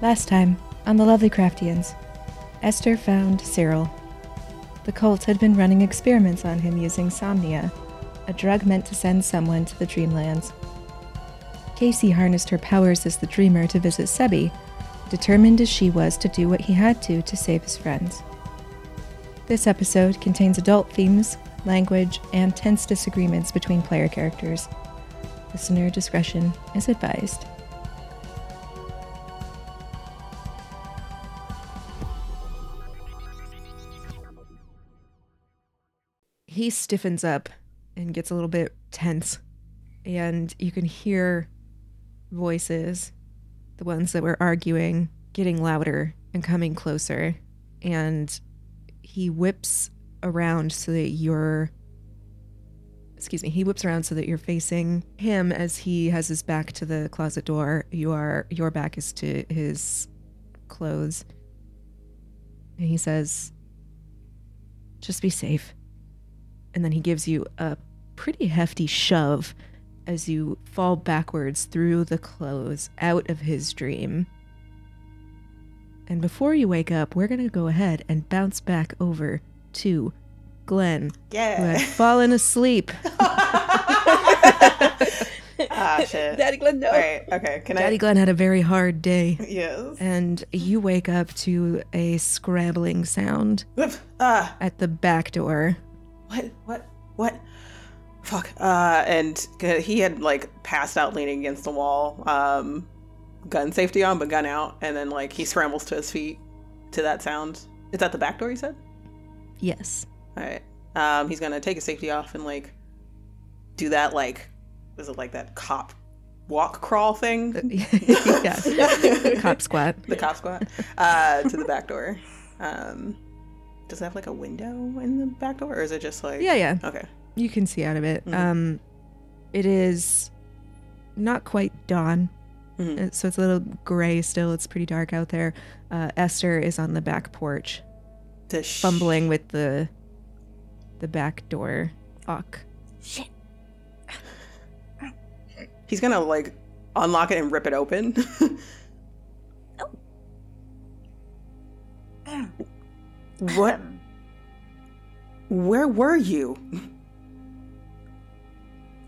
Last time, on the Lovely Craftians, Esther found Cyril. The cult had been running experiments on him using Somnia, a drug meant to send someone to the Dreamlands. Casey harnessed her powers as the dreamer to visit Sebi, determined as she was to do what he had to to save his friends. This episode contains adult themes, language, and tense disagreements between player characters. Listener discretion is advised. Stiffens up and gets a little bit tense, and you can hear voices, the ones that were arguing, getting louder and coming closer. And he whips around so that you're excuse me he whips around so that you're facing him as he has his back to the closet door. You are your back is to his clothes. And he says just be safe and then he gives you a pretty hefty shove as you fall backwards through the clothes out of his dream and before you wake up we're going to go ahead and bounce back over to Glenn, Yeah. who had fallen asleep. ah, shit. Daddy Glenn, no. All right. Okay. Can Daddy Glenn had a very hard day, Yes. and you wake up to a scrabbling sound Ah. at the back door. What? What? What? Fuck. Uh, and he had like passed out, leaning against the wall. Um, gun safety on, but gun out, and then like he scrambles to his feet to that sound. Is that the back door? You said. Yes. All right. Um, he's gonna take his safety off and like do that like, is it like that cop walk crawl thing? yeah. Cop squat. the cop squat uh, to the back door. Um, does it have like a window in the back door, or is it just like? Yeah, yeah. Okay. You can see out of it. Mhm. Um, it is not quite dawn, Mhm. uh, so it's a little gray still. It's pretty dark out there. Uh, Esther is on the back porch, Does sh- fumbling with the the back door lock. Shit. He's gonna like unlock it and rip it open. what? Where were you?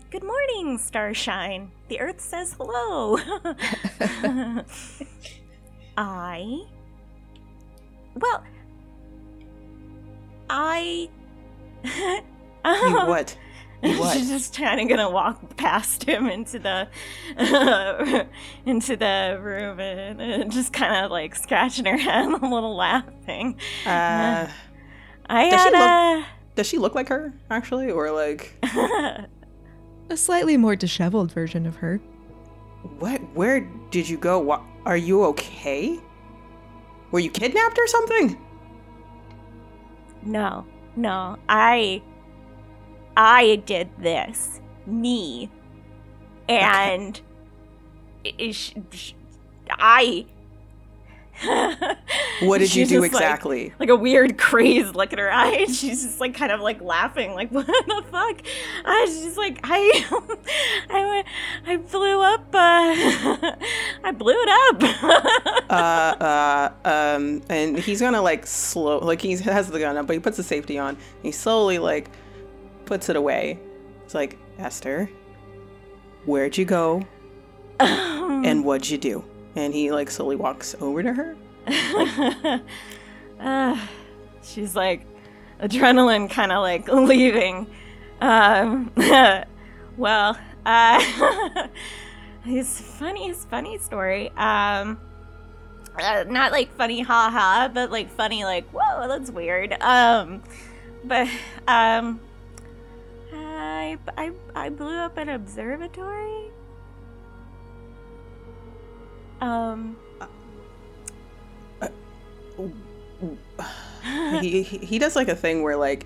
Good morning, Starshine. The Earth says hello. I. Well. I. You what? You what? She's just kind of gonna walk past him into the into the room and, and just kind of like scratching her head, a little laughing. Uh, I Does she had does she look like her actually, or like a. A slightly more disheveled version of her. what? Where did you go? What? Are you okay? Were you kidnapped or something? No, no, I, I did this, me, and i- sh- sh- I. What did you do just, like- exactly? Like, a weird craze look at her eyes. She's just like kind of like laughing, like what the fuck? I was just like I, I, went- I blew up. Uh, I blew it up. uh, uh, um, and he's gonna like slow, like he has the gun up, but he puts the safety on. He slowly like puts it away. It's like Esther, where'd you go and what'd you do? And he like slowly walks over to her. uh, she's like adrenaline kind of like leaving um well uh it's funny it's funny story um uh, not like funny haha but like funny like whoa that's weird um but um I, I, I blew up an observatory um he he he does like a thing where like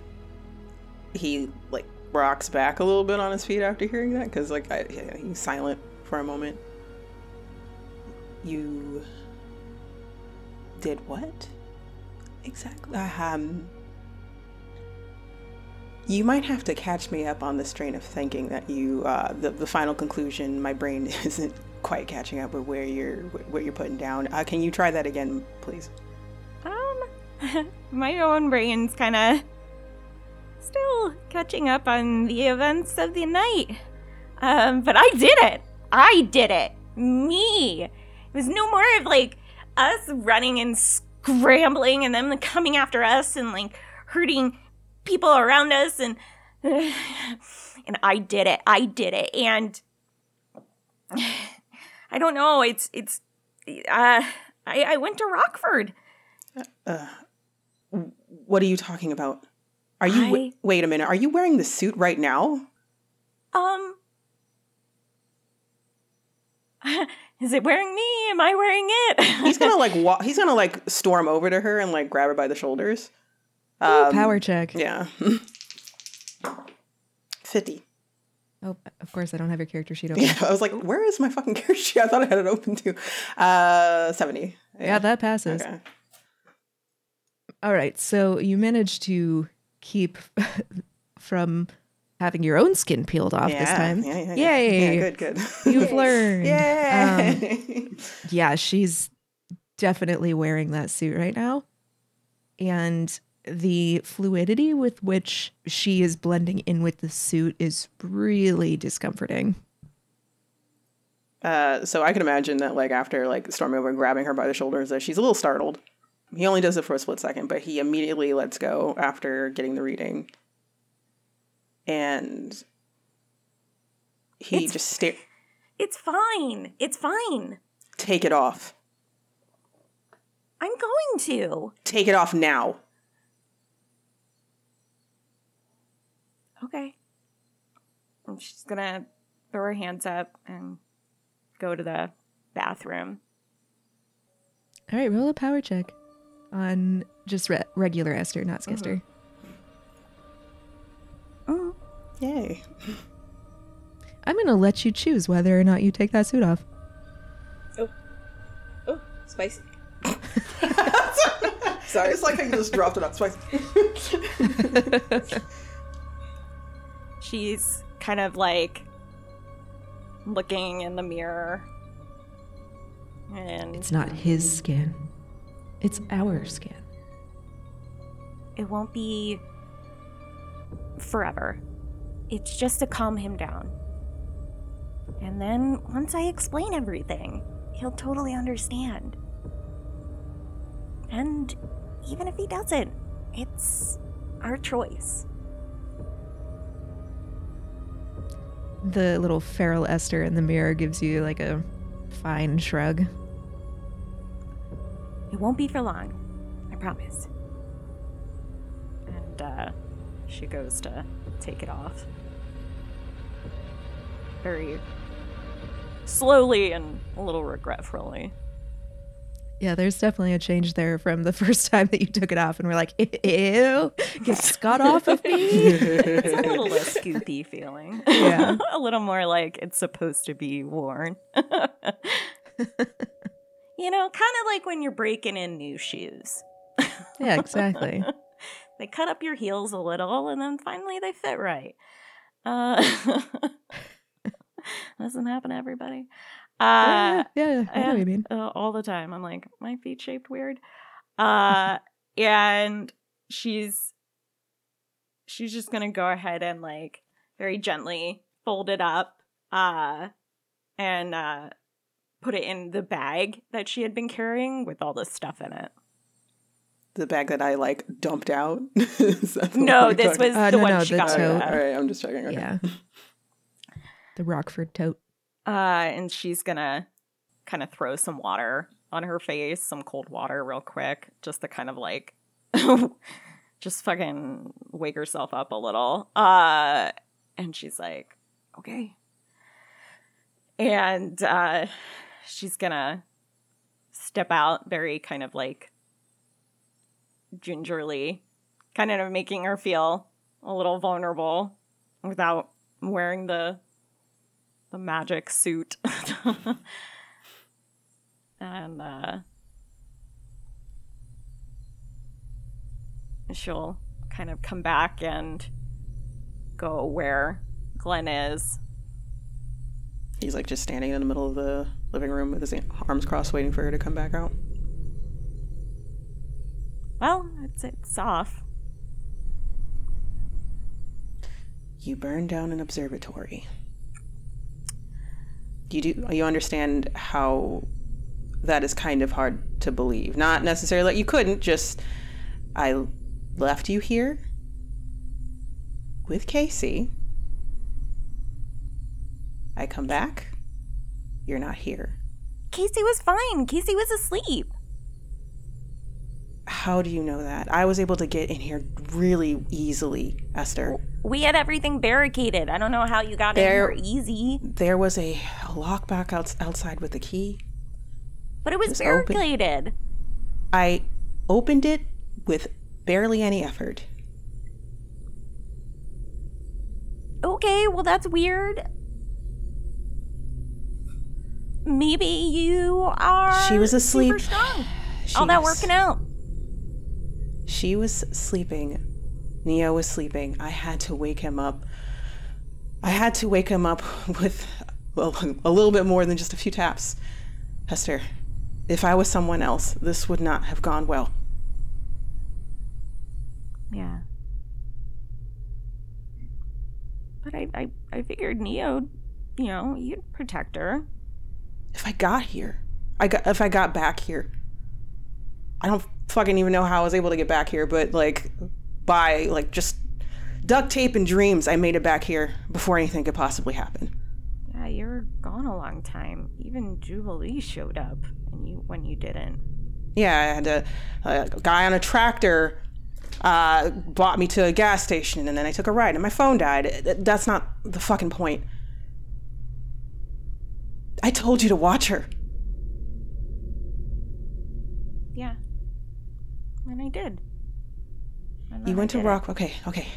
he like rocks back a little bit on his feet after hearing that because like I, yeah, he's silent for a moment. You did what exactly? Um, you might have to catch me up on the strain of thinking that you uh, the the final conclusion. My brain isn't quite catching up with where you're what you're putting down. Uh, can you try that again, please? Um, my own brain's kind of still catching up on the events of the night. Um, but I did it. I did it. Me. It was no more of like us running and scrambling and them coming after us and like hurting people around us and and I did it. I did it. And I don't know. It's it's uh I I went to Rockford. Uh, what are you talking about? Are you I- wa- wait a minute? Are you wearing the suit right now? Um Is it wearing me? Am I wearing it? He's gonna like walk. He's gonna like storm over to her and like grab her by the shoulders. Ooh, Um, power check. Yeah. Fifty. Oh, of course, I don't have your character sheet open. Yeah, I was like, where is my fucking character sheet? I thought I had it open too. Uh, seventy. Yeah, that passes. Okay. All right, so you managed to keep from having your own skin peeled off this time. Yeah, yeah, yeah. Yay! Yeah, good, good. You've learned. Um, yeah, she's definitely wearing that suit right now. And the fluidity with which she is blending in with the suit is really discomforting. Uh, so I can imagine that, like, after like storming over and grabbing her by the shoulders, that she's a little startled. He only does it for a split second, but he immediately lets go after getting the reading, and he It's- just stare. it's fine. It's fine. Take it off. I'm going to. Take it off now. Okay. And she's gonna throw her hands up and go to the bathroom. All right, roll a power check on just re- regular Esther, not Skister. Mm. Yay! I'm going to let you choose whether or not you take that suit off. Oh, oh, spicy. Sorry, it's like I just dropped it up. Spicy. She's kind of like looking in the mirror. And It's not his skin, it's our skin. it won't be forever. It's just to calm him down. And then once I explain everything, he'll totally understand. And even if he doesn't, it's our choice. The little feral Esther in the mirror gives you like a fine shrug. It won't be for long. I promise. And uh, she goes to take it off. Very slowly and a little regretfully. Yeah, there's definitely a change there from the first time that you took it off and we're like, ew, get Scott off of me. It's a little less scoopy feeling. Yeah. a little more like it's supposed to be worn. you know, kind of like when you're breaking in new shoes. yeah, exactly. they cut up your heels a little and then finally they fit right. Uh, doesn't happen to everybody. Uh, yeah, yeah, I know what you mean. uh, all the time. I'm like, my feet shaped weird. Uh, and she's she's just gonna go ahead and like very gently fold it up, uh, and uh, put it in the bag that she had been carrying with all this stuff in it. The bag that I like dumped out. Is that the No, this talking- was Uh, the no, one no, she the got. Tote. all right, I'm just checking. Okay. Yeah. The Rockford tote. Uh, and she's gonna kind of throw some water on her face, some cold water, real quick, just to kind of like, just fucking wake herself up a little. Uh, and she's like, okay. And uh, she's gonna step out, very kind of like gingerly, kind of making her feel a little vulnerable without wearing the the magic suit. and uh she'll kind of come back and go where Glenn is He's like just standing in the middle of the living room with his arms crossed, waiting for her to come back out. Well, it's it's off. You burned down an observatory. You do you understand how that is kind of hard to believe. Not necessarily that you couldn't, just I left you here with Casey. I come back. You're not here. Casey was fine. Casey was asleep. How do you know that? I was able to get in here really easily, Esther. We had everything barricaded. I don't know how you got there, in here easy. There was a, a lockback out, outside with the key. But it was, it was barricaded. Open. I opened it with barely any effort. Okay, well, that's weird. Maybe you are. She was asleep. Super strong. All that working out. She was sleeping. Neo was sleeping. I had to wake him up. I had to wake him up with well, a little bit more than just a few taps. Esther, if I was someone else, this would not have gone well. Yeah. But I, I, I figured Neo, you know, you'd protect her. If I got here, I got if I got back here, I don't fucking even know how I was able to get back here, but like by like just duct tape and dreams, I made it back here before anything could possibly happen. Yeah, you were gone a long time. Even Jubilee showed up, and you when you didn't. Yeah, I had a, a guy on a tractor uh, brought me to a gas station, and then I took a ride, and my phone died. That's not the fucking point. I told you to watch her. Yeah. And I did. And you went to Rock. It. Okay, okay.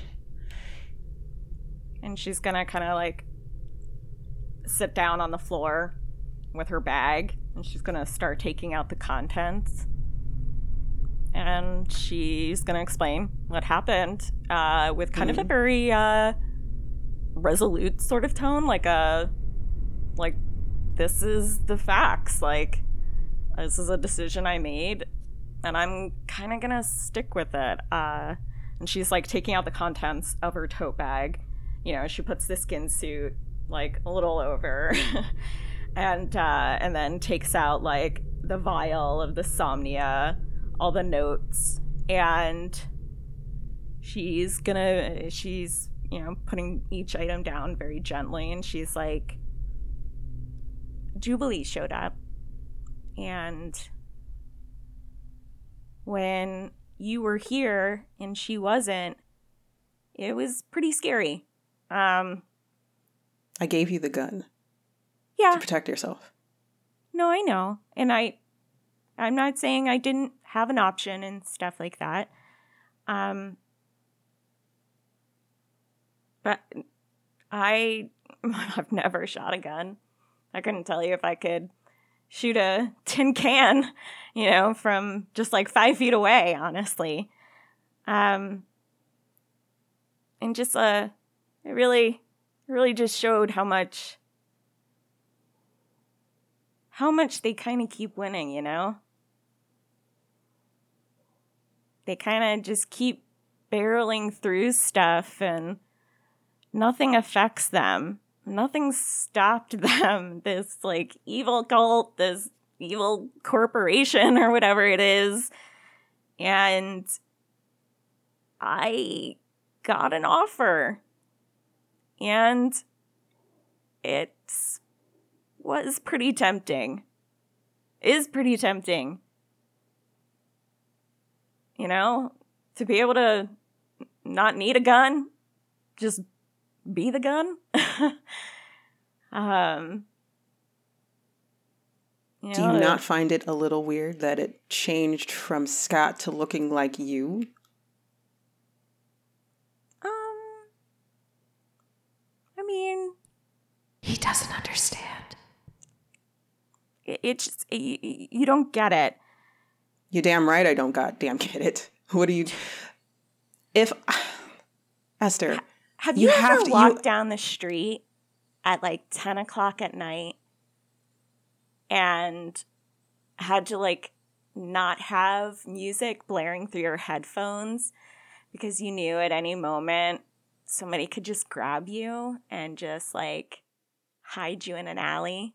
And she's gonna kind of like sit down on the floor with her bag, and she's gonna start taking out the contents and she's to explain what happened uh, with kind mm-hmm. of a mm-hmm. very uh, resolute sort of tone, like a like this is the facts, like this is a decision I made, and I'm kind of gonna stick with it. Uh, and she's like taking out the contents of her tote bag. You know, she puts the skin suit like a little over, and uh, and then takes out like the vial of the somnia all the notes and she's gonna she's you know putting each item down very gently and she's like jubilee showed up and when you were here and she wasn't it was pretty scary um i gave you the gun yeah to protect yourself no i know and i i'm not saying i didn't have an option and stuff like that. Um, but I I've never shot a gun. I couldn't tell you if I could shoot a tin can, you know, from just like five feet away, honestly. Um, and just uh, it really, really just showed how much, how much they kind of keep winning, you know. they kind of just keep barreling through stuff and nothing affects them. Nothing stopped them. This like evil cult, this evil corporation or whatever it is. And I got an offer. And it was pretty tempting. Is pretty tempting you know, to be able to not need a gun, just be the gun. um, you know, Do you not find it a little weird that it changed from Scott to looking like you? Um, I mean, he doesn't understand. It, it's just, you, you don't get it. You damn right I don't goddamn get it. What do you if Esther have you, you ever have to, walked you, down the street at like 10 o'clock at night and had to like not have music blaring through your headphones because you knew at any moment somebody could just grab you and just like hide you in an alley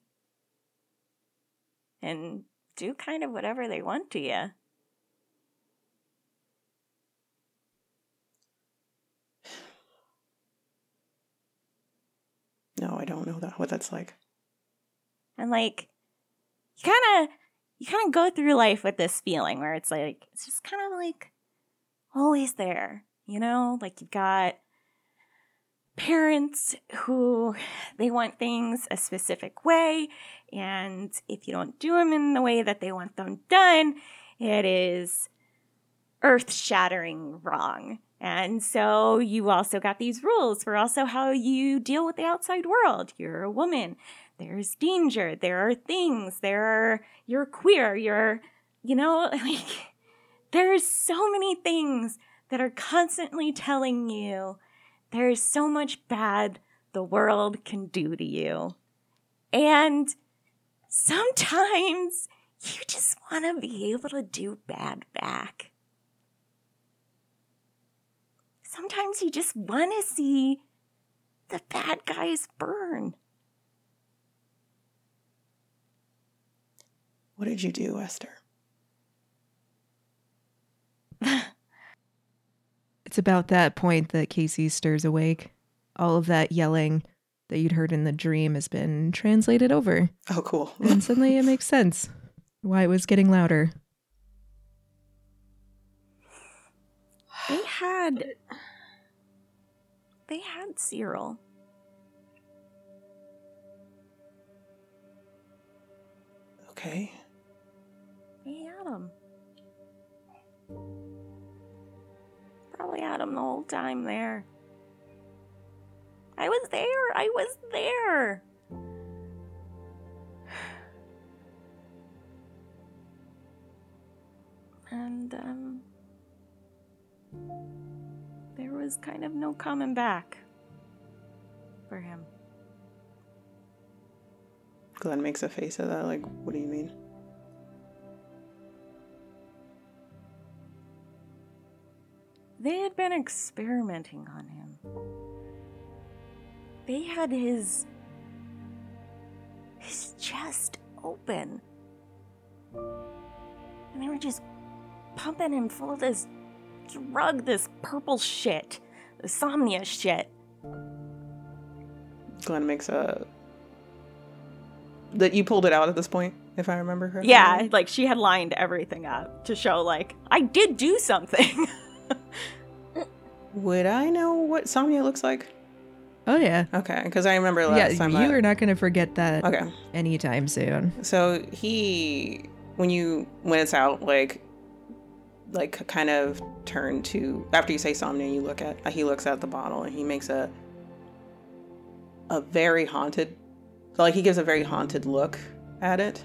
and do kind of whatever they want to you. No, I don't know that what that's like. And like you kind of you kind of go through life with this feeling where it's like it's just kind of like always there, you know? Like you've got parents who they want things a specific way and if you don't do them in the way that they want them done, it is earth-shattering wrong. And so you also got these rules for also how you deal with the outside world. You're a woman. There's danger. There are things. There are, you're queer. You're, you know, like, there's so many things that are constantly telling you there's so much bad the world can do to you. And sometimes you just want to be able to do bad back. Sometimes you just want to see the bad guys burn. What did you do, Esther? It's about that point that Casey stirs awake. All of that yelling that you'd heard in the dream has been translated over. Oh, cool. And suddenly it makes sense why it was getting louder. Had. They had Cyril. Okay. They had him. Probably had him the whole time there. I was there. I was there. And, um. There was kind of no coming back for him. Glenn makes a face at that. Like, what do you mean? They had been experimenting on him. They had his his chest open. And they were just pumping him full of this drug, this purple shit, insomnia somnia shit. Glenn makes a. That you pulled it out at this point, if I remember correctly. Yeah, like she had lined everything up to show, like, I did do something. Would I know what Somnia looks like? Oh, yeah. Okay, because I remember last yeah, time. you I- are not going to forget that Okay. anytime soon. So he, when you when it's out, like, like kind of turn to after you say Somnia, you look at he looks at the bottle and he makes a a very haunted, like he gives a very haunted look at it.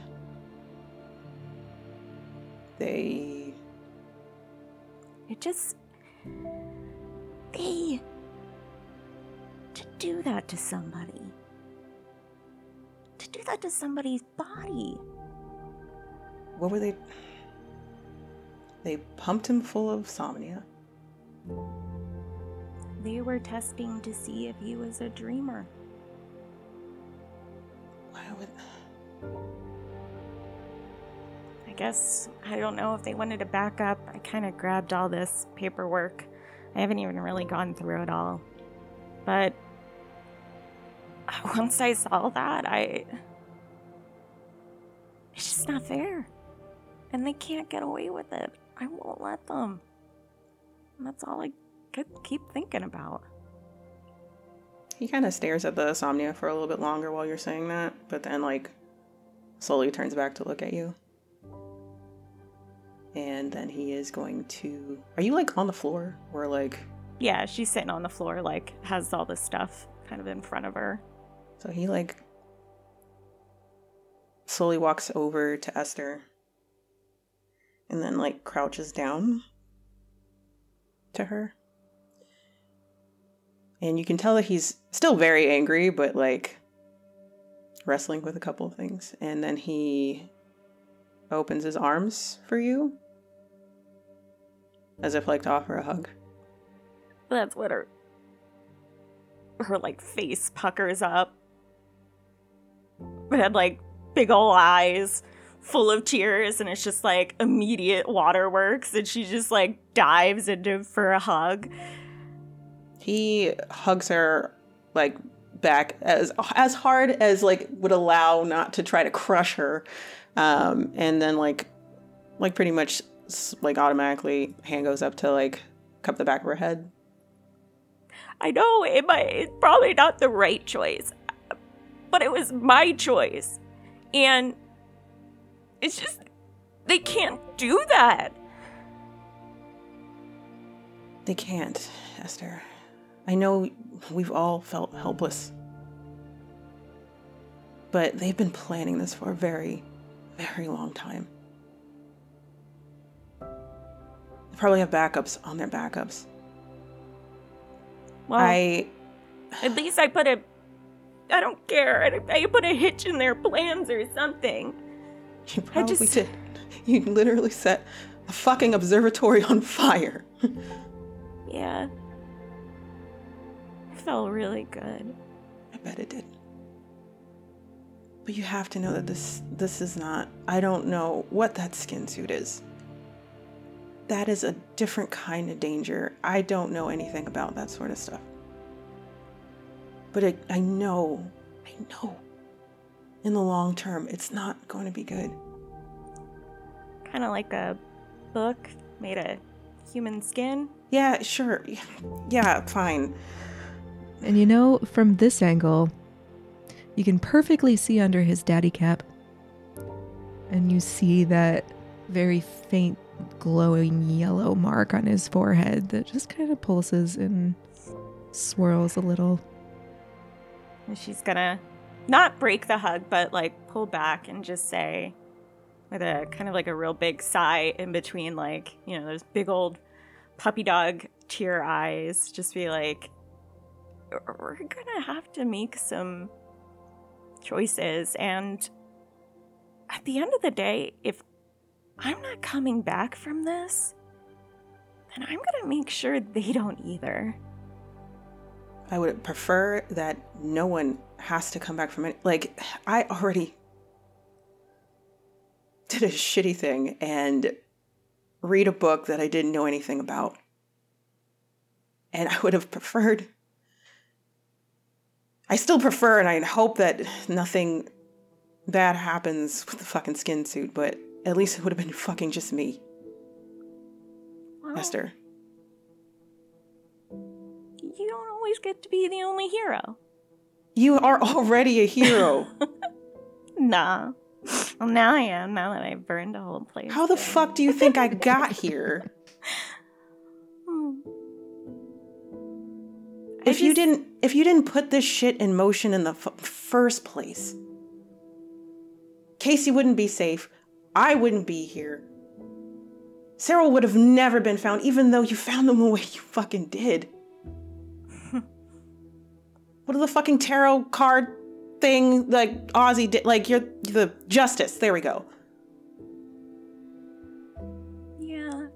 They It just. They. To do that to somebody. To do that to somebody's body. what were they? They pumped him full of Somnia. They were testing to see if he was a dreamer. Why would? I guess, I don't know if they wanted to back up. I kind of grabbed all this paperwork. I haven't even really gone through it all. But once I saw that, I. It's just not fair. And they can't get away with it. I won't let them. And that's all I could keep thinking about. He kind of stares at the Somnia for a little bit longer while you're saying that, but then like slowly turns back to look at you. And then he is going to. Are you like on the floor or like? Yeah, she's sitting on the floor, like, has all this stuff kind of in front of her. So he like slowly walks over to Esther and then like crouches down to her. And you can tell that he's still very angry, but like wrestling with a couple of things, and then he opens his arms for you, as if like to offer a hug. That's what her her like face puckers up. It had like big ol' eyes full of tears and it's just like immediate waterworks and she just like dives into for a hug. He hugs her like back as as hard as like would allow not to try to crush her. Um and then like like pretty much like automatically hand goes up to like cup the back of her head. I know it might it's probably not the right choice, but it was my choice. And it's just they can't do that. They can't, Esther. I know we've all felt helpless. But they've been planning this for a very, very long time. They probably have backups on their backups. Well, I at least I put a I don't care. I, I put a hitch in their plans or something. You probably just- did. You literally set a fucking observatory on fire. Yeah. It felt really good. I bet it did. But you have to know that this this is not I don't know what that skin suit is. That is a different kind of danger. I don't know anything about that sort of stuff. But I, I know, I know in the long term it's not going to be good. Kind of like a book made of human skin. Yeah, sure. Yeah, fine. And you know, from this angle, you can perfectly see under his daddy cap. And you see that very faint, glowing yellow mark on his forehead that just kind of pulses and swirls a little. And she's gonna not break the hug, but like pull back and just say, with a kind of like a real big sigh in between, like, you know, those big old puppy dog tear eyes, just be like, we're gonna have to make some choices. And at the end of the day, if I'm not coming back from this, then I'm gonna make sure they don't either. I would prefer that no one has to come back from it. Like, I already did a shitty thing and read a book that I didn't know anything about. And I would have preferred. I still prefer, and I hope that nothing bad happens with the fucking skin suit, but at least it would have been fucking just me, Well, Esther. Always get to be the only hero. You are already a hero. Nah. Well, now I am, now that I've burned a whole place. How the down. fuck do you think I got here? Hmm. If you didn't if you didn't put this shit in motion in the f- first place casey wouldn't be safe i wouldn't be here sarah would have never been found even though you found them the way you fucking did what are the fucking tarot card thing like ozzy did? Like you're the justice. There we go. Yeah.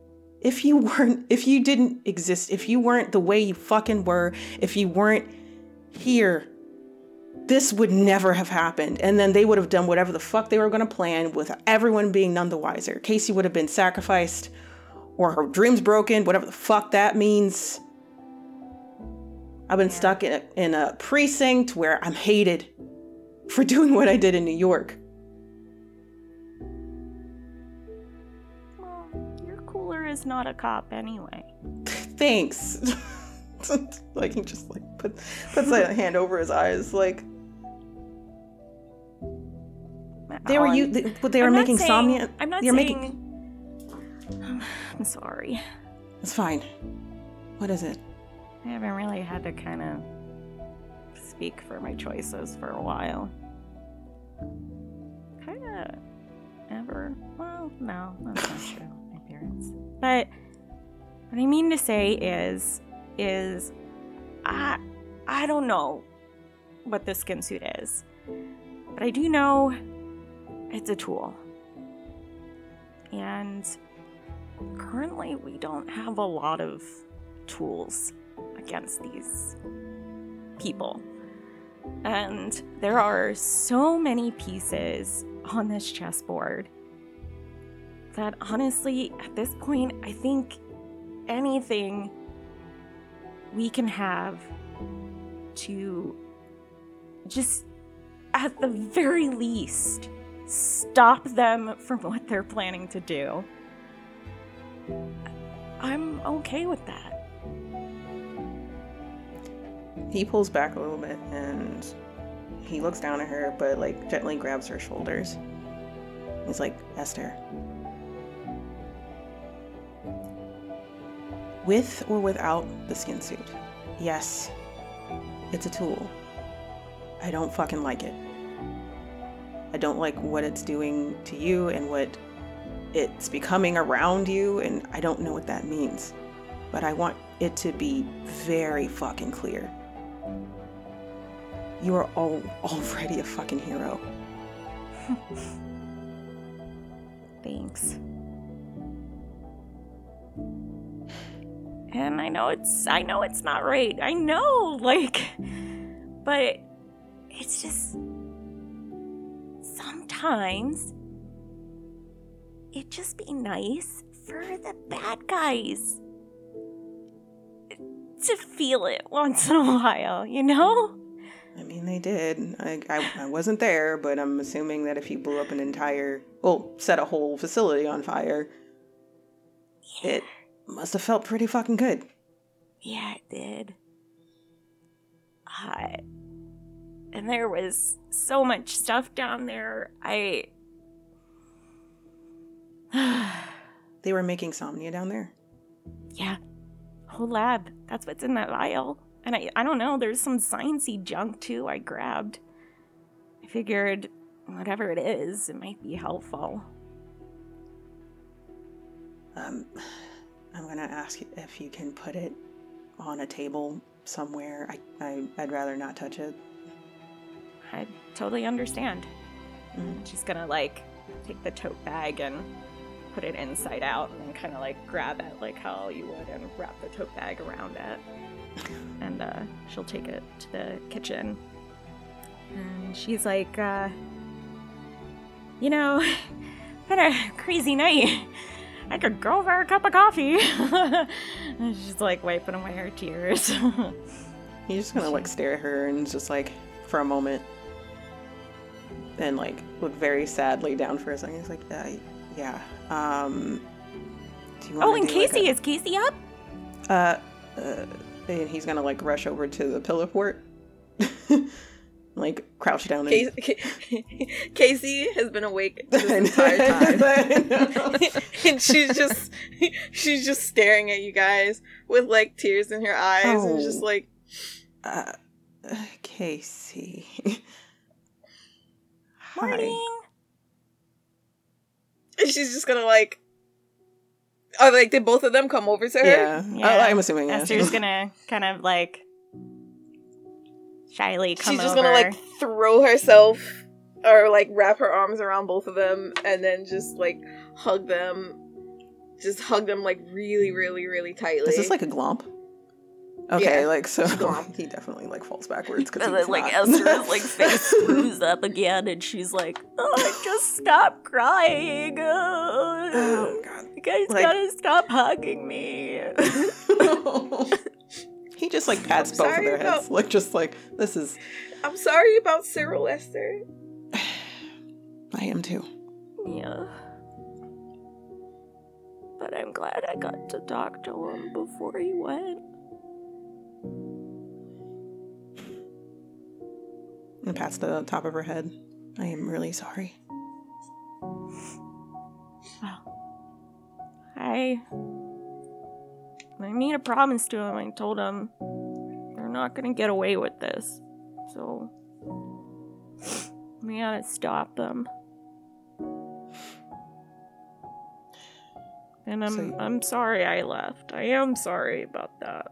if you weren't if you didn't exist if you weren't the way you fucking were if you weren't here this would never have happened. And then they would have done whatever the fuck they were going to plan with everyone being none the wiser. Casey would have been sacrificed or her dreams broken whatever the fuck that means i've been stuck in a, in a precinct where i'm hated for doing what i did in new york Well, your cooler is not a cop anyway. thanks like he just like put, puts a hand over his eyes like they were Oh, you they, but they were I'm making saying- somnia I'm not you're saying. making I'm sorry. it's fine what is it I haven't really had to kind of speak for my choices for a while. Kind of ever. Well, no, that's not true. My parents. But what I mean to say is, is I, I don't know what the skin suit is, But I do know it's a tool. And currently, we don't have a lot of tools against these people. And there are so many pieces on this chessboard that honestly, at this point, I think anything we can have to just, at the very least, stop them from what they're planning to do. I'm okay with that. He pulls back a little bit and he looks down at her, but like gently grabs her shoulders. He's like, Esther. With or without the skin suit, yes, it's a tool. I don't fucking like it. I don't like what it's doing to you and what it's becoming around you, and I don't know what that means. But I want it to be very fucking clear. You are all already a fucking hero. Thanks. And I know it's I know it's not right. I know, like but it's just sometimes it just be nice for the bad guys to feel it once in a while, you know? I mean, they did. I, I, I wasn't there, but I'm assuming that if you blew up an entire, well, set a whole facility on fire, it must have felt pretty fucking good. Yeah, it did. Hot. And there was so much stuff down there. I. They were making somnia down there. yeah, whole lab. That's what's in that vial. And I, I don't know. There's some sciencey junk too. I grabbed. I figured whatever it is, it might be helpful. Um, I'm gonna ask if you can put it on a table somewhere. I, I I'd rather not touch it. I totally understand. Mm. She's gonna like take the tote bag and put it inside out and then kind of like grab it like how you would and wrap the tote bag around it. And uh, she'll take it to the kitchen. And she's like, uh, you know, been a crazy night. I could go for a cup of coffee. and she's like wiping away her tears. He's just gonna like stare at her and just like for a moment, and like look very sadly down for a second. He's like, yeah, yeah. Um, do you oh, and do, like, Casey, a- is Casey up? Uh, uh, and he's gonna like rush over to the pillow fort, like crouch down. And... Casey, Casey has been awake this entire time. And she's just she's just staring at you guys with like tears in her eyes and just Oh. like uh, Casey. Hi. Morning. and she's just gonna like are like did both of them come over to her? Yeah, Yeah. I, I'm assuming. Yeah. Esther's gonna kind of like shyly come She's just over. gonna like throw herself or like wrap her arms around both of them and then just like hug them. Just hug them like really, really, really tightly. Is this like a glomp? Okay, Yeah, like so he definitely like falls backwards because then like not. Esther's like face screws up again, and she's like, "Oh, just stop crying! oh Oh, god. you guys Like- gotta stop hugging me." he just like pats both of their heads, about- like just like this is. I'm sorry about Cyril Esther. I am too. yeah. But I'm glad I got to talk to him before he went. And pats the top of her head. I am really sorry. I I made a promise to him. I told him they're not gonna get away with this. So we gotta stop them. And I'm So I'm sorry I left. I am sorry about that.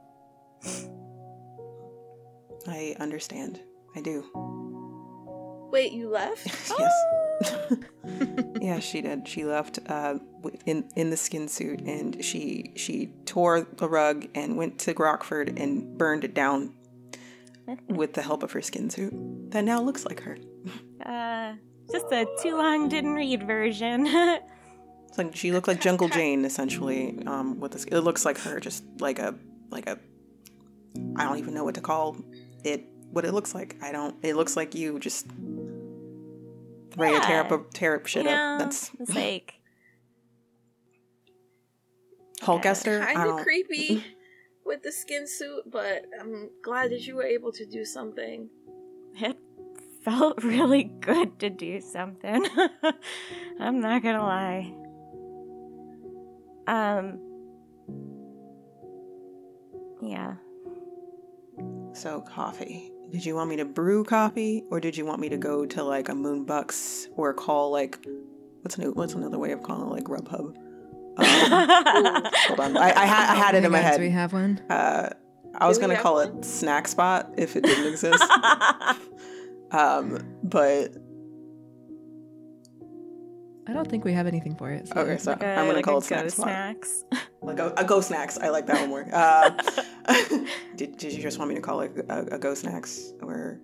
I understand. I do. Wait, you left? yes. yeah, she did. She left uh, in in the skin suit, and she she tore the rug and went to Rockford and burned it down with the help of her skin suit. That now looks like her. Uh, just a too long didn't read version. It's like she looked like Jungle Jane essentially. Um, with this, it looks like her, just like a like a. I don't even know what to call it. What it looks like. I don't. It looks like you just ready to tear up a, tear up shit You up. That's it's like Hulkester. I Kind of creepy with the skin suit, but I'm glad that you were able to do something. it felt really good to do something. I'm not gonna lie. Um. Yeah. So coffee. Did you want me to brew coffee, or did you want me to go to like a Moonbucks or call like what's new? What's another way of calling it like Grubhub? Um, hold on, I, I, ha- I had it in my Oh God, head. Do we have one? Uh, I was Do we gonna call one? it Snack Spot if it didn't exist. um, but I don't think we have anything for it. okay, so Like a- I'm gonna like call a it Snack Go snacks. Like a, a Go Snacks. I like that one more. Uh, did, did you just want me to call it a, a Go Snacks or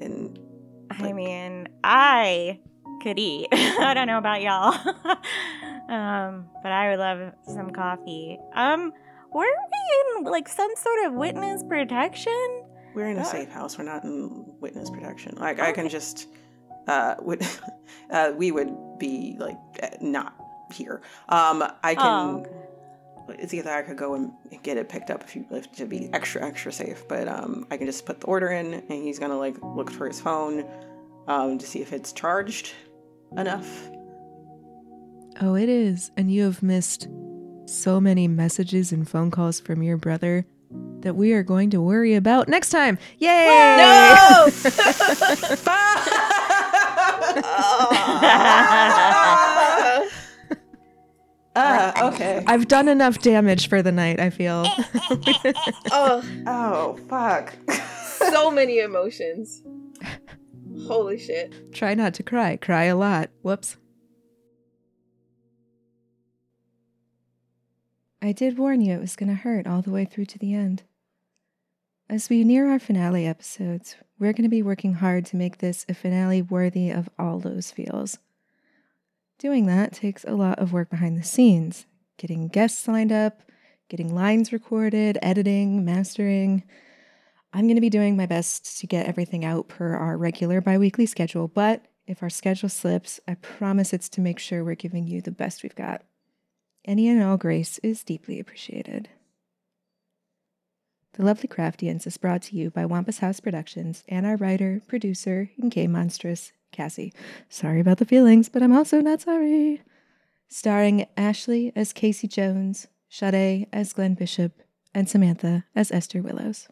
in? I mean, I could eat. I don't know about y'all. um, but I would love some coffee. Um, were we in like some sort of witness protection? We're in a safe house. We're not in witness protection. Like I can just, uh, would, uh, we would be like not here. Um, I Oh, can. It's either I could go and get it picked up if you if to be extra extra safe, but um, I can just put the order in, and he's gonna like look for his phone, um, to see if it's charged enough. Oh, it is. And you have missed so many messages and phone calls from your brother that we are going to worry about next time. Yay! No! Ah, okay. I've done enough damage for the night, I feel. oh, Oh fuck. so many emotions. Holy shit. Try not to cry. Cry a lot. Whoops. I did warn you it was going to hurt all the way through to the end. As we near our finale episodes, we're going to be working hard to make this a finale worthy of all those feels. Doing that takes a lot of work behind the scenes getting guests lined up, getting lines recorded, editing, mastering. I'm going to be doing my best to get everything out per our regular bi weekly schedule, but if our schedule slips, I promise it's to make sure we're giving you the best we've got. Any and all grace is deeply appreciated. The Lovely Craftians is brought to you by Wampus House Productions and our writer, producer, and game monstrous, Cassie. Sorry about the feelings, but I'm also not sorry. Starring Ashley as Casey Jones, Sade as Glenn Bishop, and Samantha as Esther Willows.